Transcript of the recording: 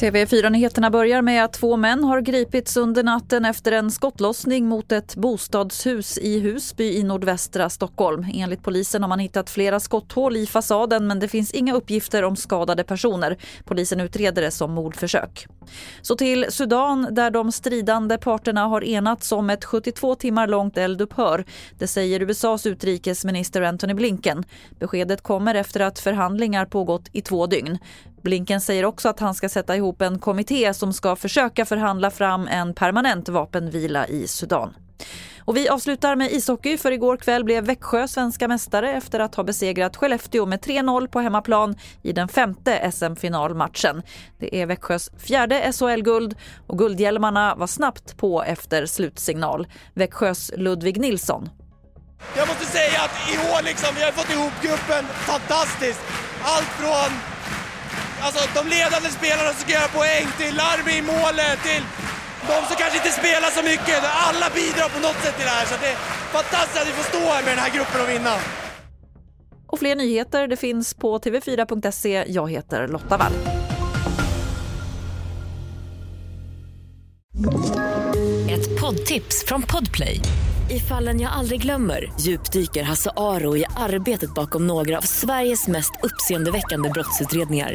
TV4-nyheterna börjar med att två män har gripits under natten efter en skottlossning mot ett bostadshus i Husby i nordvästra Stockholm. Enligt polisen har man hittat flera skotthål i fasaden men det finns inga uppgifter om skadade personer. Polisen utreder det som mordförsök. Så till Sudan där de stridande parterna har enats om ett 72 timmar långt eldupphör. Det säger USAs utrikesminister Antony Blinken. Beskedet kommer efter att förhandlingar pågått i två dygn. Blinken säger också att han ska sätta ihop en kommitté som ska försöka förhandla fram en permanent vapenvila i Sudan. Och vi avslutar med ishockey för igår kväll blev Växjö svenska mästare efter att ha besegrat Skellefteå med 3-0 på hemmaplan i den femte SM-finalmatchen. Det är Växjös fjärde SHL-guld och guldhjälmarna var snabbt på efter slutsignal. Växjös Ludvig Nilsson. Jag måste säga att i år liksom, vi har fått ihop gruppen fantastiskt. Allt från alltså, de ledande spelarna som ska göra poäng, till Larmi i målet, till de som kanske inte spelar så mycket. Alla bidrar på något sätt till det här. Så det är fantastiskt att vi får stå här med den här gruppen och vinna. Och fler nyheter det finns på tv4.se. Jag heter Lotta Wall. Ett poddtips från Podplay. I fallen jag aldrig glömmer djupdyker Hasse Aro i arbetet bakom några av Sveriges mest uppseendeväckande brottsutredningar.